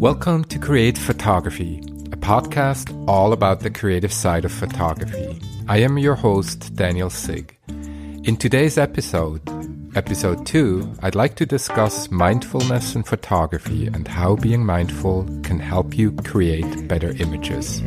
Welcome to Create Photography, a podcast all about the creative side of photography. I am your host, Daniel Sigg. In today's episode, episode 2, I'd like to discuss mindfulness in photography and how being mindful can help you create better images.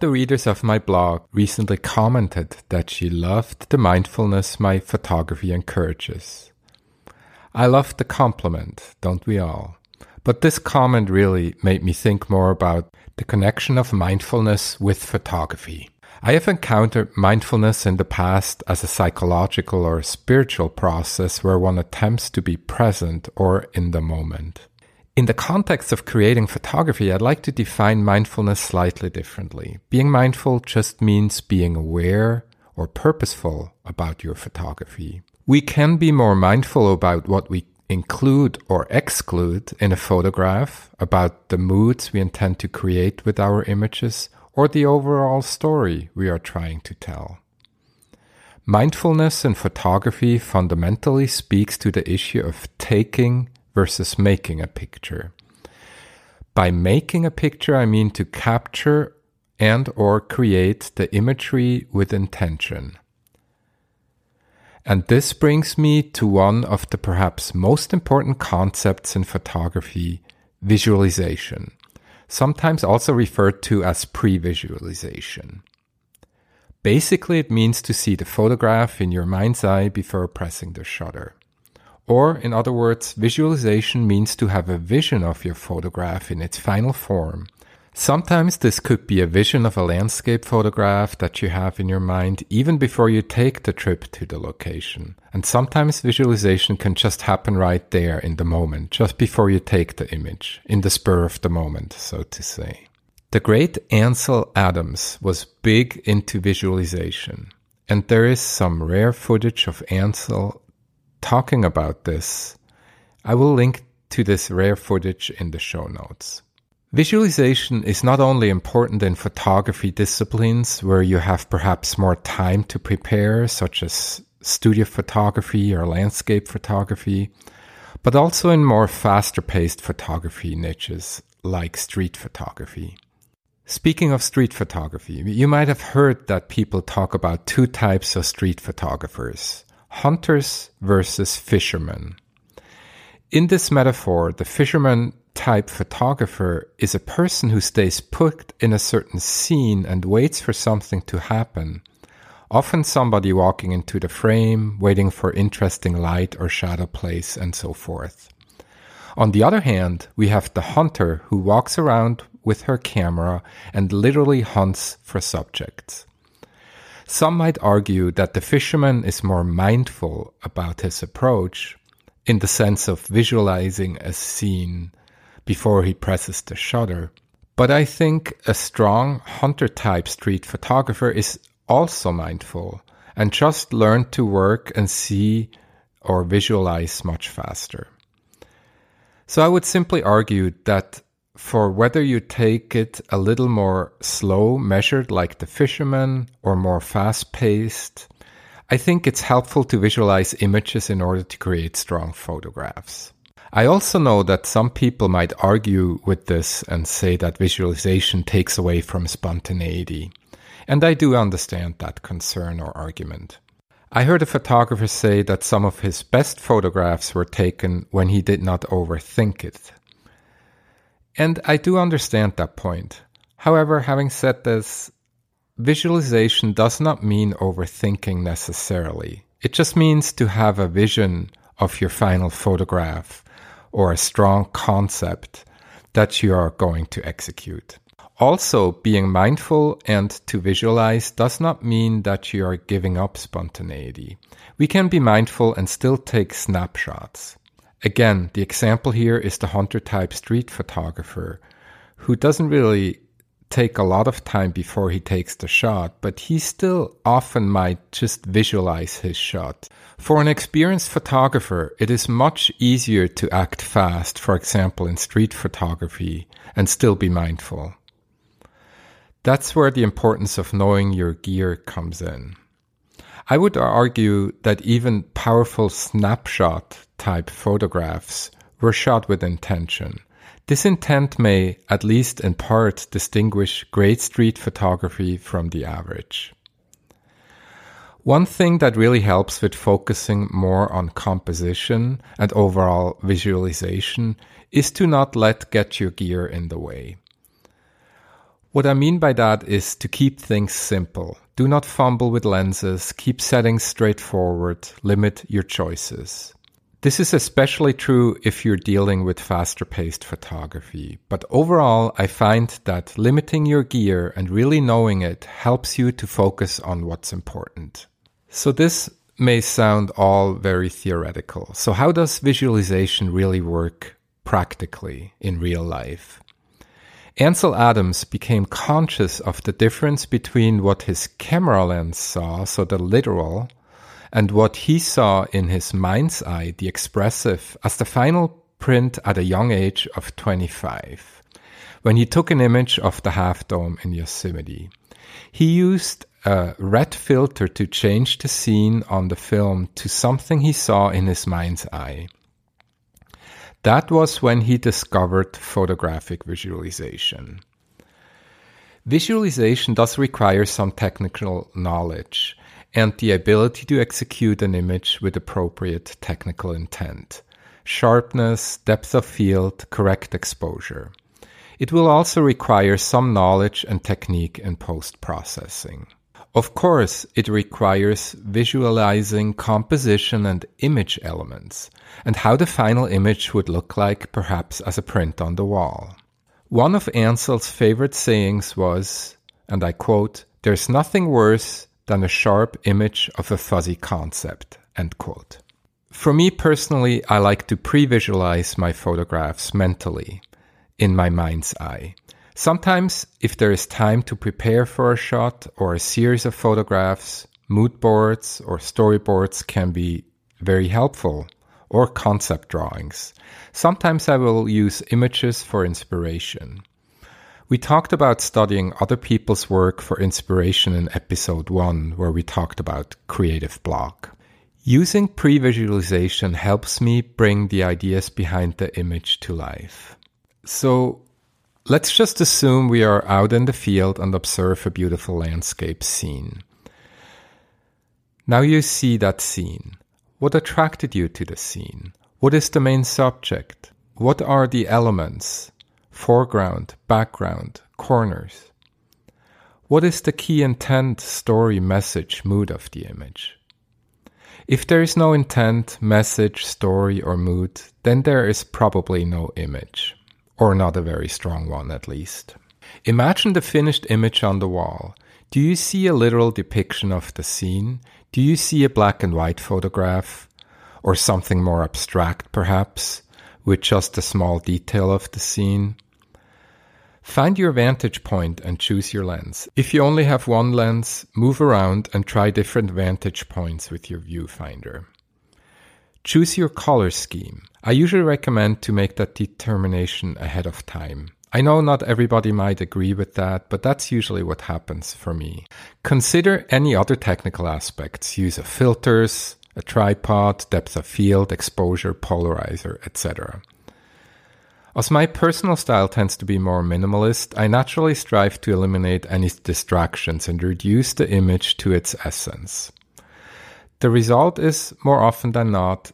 The readers of my blog recently commented that she loved the mindfulness my photography encourages. I loved the compliment, don't we all? But this comment really made me think more about the connection of mindfulness with photography. I have encountered mindfulness in the past as a psychological or spiritual process where one attempts to be present or in the moment. In the context of creating photography, I'd like to define mindfulness slightly differently. Being mindful just means being aware or purposeful about your photography. We can be more mindful about what we include or exclude in a photograph, about the moods we intend to create with our images, or the overall story we are trying to tell. Mindfulness in photography fundamentally speaks to the issue of taking versus making a picture. By making a picture, I mean to capture and or create the imagery with intention. And this brings me to one of the perhaps most important concepts in photography, visualization, sometimes also referred to as pre-visualization. Basically, it means to see the photograph in your mind's eye before pressing the shutter. Or, in other words, visualization means to have a vision of your photograph in its final form. Sometimes this could be a vision of a landscape photograph that you have in your mind even before you take the trip to the location. And sometimes visualization can just happen right there in the moment, just before you take the image, in the spur of the moment, so to say. The great Ansel Adams was big into visualization. And there is some rare footage of Ansel talking about this, I will link to this rare footage in the show notes. Visualization is not only important in photography disciplines where you have perhaps more time to prepare, such as studio photography or landscape photography, but also in more faster paced photography niches like street photography. Speaking of street photography, you might have heard that people talk about two types of street photographers hunters versus fishermen. In this metaphor, the fisherman type photographer is a person who stays put in a certain scene and waits for something to happen. Often somebody walking into the frame, waiting for interesting light or shadow place, and so forth. On the other hand, we have the hunter who walks around with her camera and literally hunts for subjects. Some might argue that the fisherman is more mindful about his approach in the sense of visualizing a scene before he presses the shutter. But I think a strong hunter type street photographer is also mindful and just learn to work and see or visualize much faster. So I would simply argue that for whether you take it a little more slow, measured like the fisherman, or more fast paced, I think it's helpful to visualize images in order to create strong photographs. I also know that some people might argue with this and say that visualization takes away from spontaneity. And I do understand that concern or argument. I heard a photographer say that some of his best photographs were taken when he did not overthink it. And I do understand that point. However, having said this, visualization does not mean overthinking necessarily. It just means to have a vision of your final photograph or a strong concept that you are going to execute. Also, being mindful and to visualize does not mean that you are giving up spontaneity. We can be mindful and still take snapshots. Again, the example here is the hunter type street photographer who doesn't really take a lot of time before he takes the shot, but he still often might just visualize his shot. For an experienced photographer, it is much easier to act fast, for example, in street photography, and still be mindful. That's where the importance of knowing your gear comes in. I would argue that even powerful snapshot type photographs were shot with intention. This intent may, at least in part, distinguish great street photography from the average. One thing that really helps with focusing more on composition and overall visualization is to not let get your gear in the way. What I mean by that is to keep things simple. Do not fumble with lenses, keep settings straightforward, limit your choices. This is especially true if you're dealing with faster paced photography. But overall, I find that limiting your gear and really knowing it helps you to focus on what's important. So this may sound all very theoretical. So how does visualization really work practically in real life? Ansel Adams became conscious of the difference between what his camera lens saw, so the literal, and what he saw in his mind's eye, the expressive, as the final print at a young age of 25, when he took an image of the half dome in Yosemite. He used a red filter to change the scene on the film to something he saw in his mind's eye. That was when he discovered photographic visualization. Visualization does require some technical knowledge, and the ability to execute an image with appropriate technical intent. Sharpness, depth of field, correct exposure. It will also require some knowledge and technique in post processing. Of course, it requires visualizing composition and image elements, and how the final image would look like perhaps as a print on the wall. One of Ansel's favorite sayings was, and I quote, There's nothing worse than a sharp image of a fuzzy concept. End quote. For me personally, I like to pre visualize my photographs mentally in my mind's eye. Sometimes, if there is time to prepare for a shot or a series of photographs, mood boards or storyboards can be very helpful, or concept drawings. Sometimes I will use images for inspiration. We talked about studying other people's work for inspiration in episode 1, where we talked about creative block. Using pre visualization helps me bring the ideas behind the image to life. So let's just assume we are out in the field and observe a beautiful landscape scene. Now you see that scene. What attracted you to the scene? What is the main subject? What are the elements? foreground, background, corners. What is the key intent, story, message, mood of the image? If there is no intent, message, story, or mood, then there is probably no image, or not a very strong one at least. Imagine the finished image on the wall. Do you see a literal depiction of the scene? Do you see a black and white photograph? Or something more abstract, perhaps, with just a small detail of the scene? Find your vantage point and choose your lens. If you only have one lens, move around and try different vantage points with your viewfinder. Choose your color scheme. I usually recommend to make that determination ahead of time. I know not everybody might agree with that, but that's usually what happens for me. Consider any other technical aspects. Use of filters, a tripod, depth of field, exposure, polarizer, etc. As my personal style tends to be more minimalist, I naturally strive to eliminate any distractions and reduce the image to its essence. The result is, more often than not,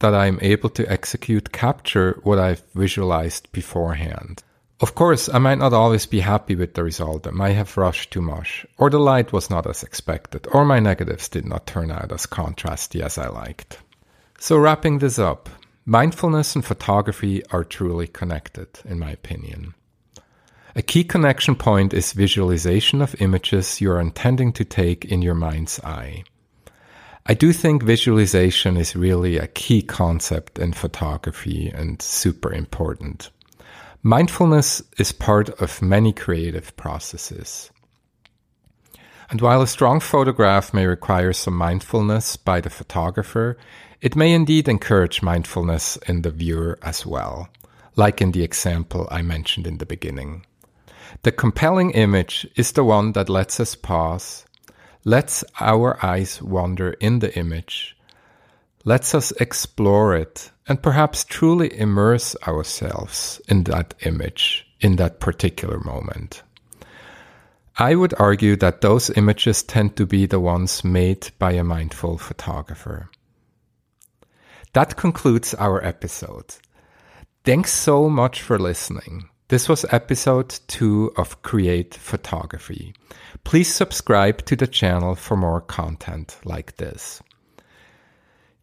that I am able to execute capture what I've visualized beforehand. Of course, I might not always be happy with the result. I might have rushed too much, or the light was not as expected, or my negatives did not turn out as contrasty as I liked. So wrapping this up, Mindfulness and photography are truly connected, in my opinion. A key connection point is visualization of images you are intending to take in your mind's eye. I do think visualization is really a key concept in photography and super important. Mindfulness is part of many creative processes. And while a strong photograph may require some mindfulness by the photographer, it may indeed encourage mindfulness in the viewer as well, like in the example I mentioned in the beginning. The compelling image is the one that lets us pause, lets our eyes wander in the image, lets us explore it, and perhaps truly immerse ourselves in that image in that particular moment. I would argue that those images tend to be the ones made by a mindful photographer. That concludes our episode. Thanks so much for listening. This was episode two of Create Photography. Please subscribe to the channel for more content like this.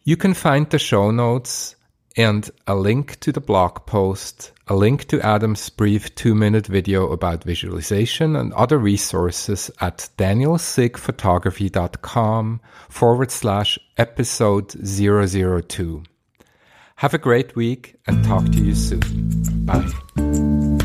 You can find the show notes and a link to the blog post, a link to Adam's brief two minute video about visualization and other resources at danielsiggphotography.com forward slash episode 002. Have a great week and talk to you soon. Bye.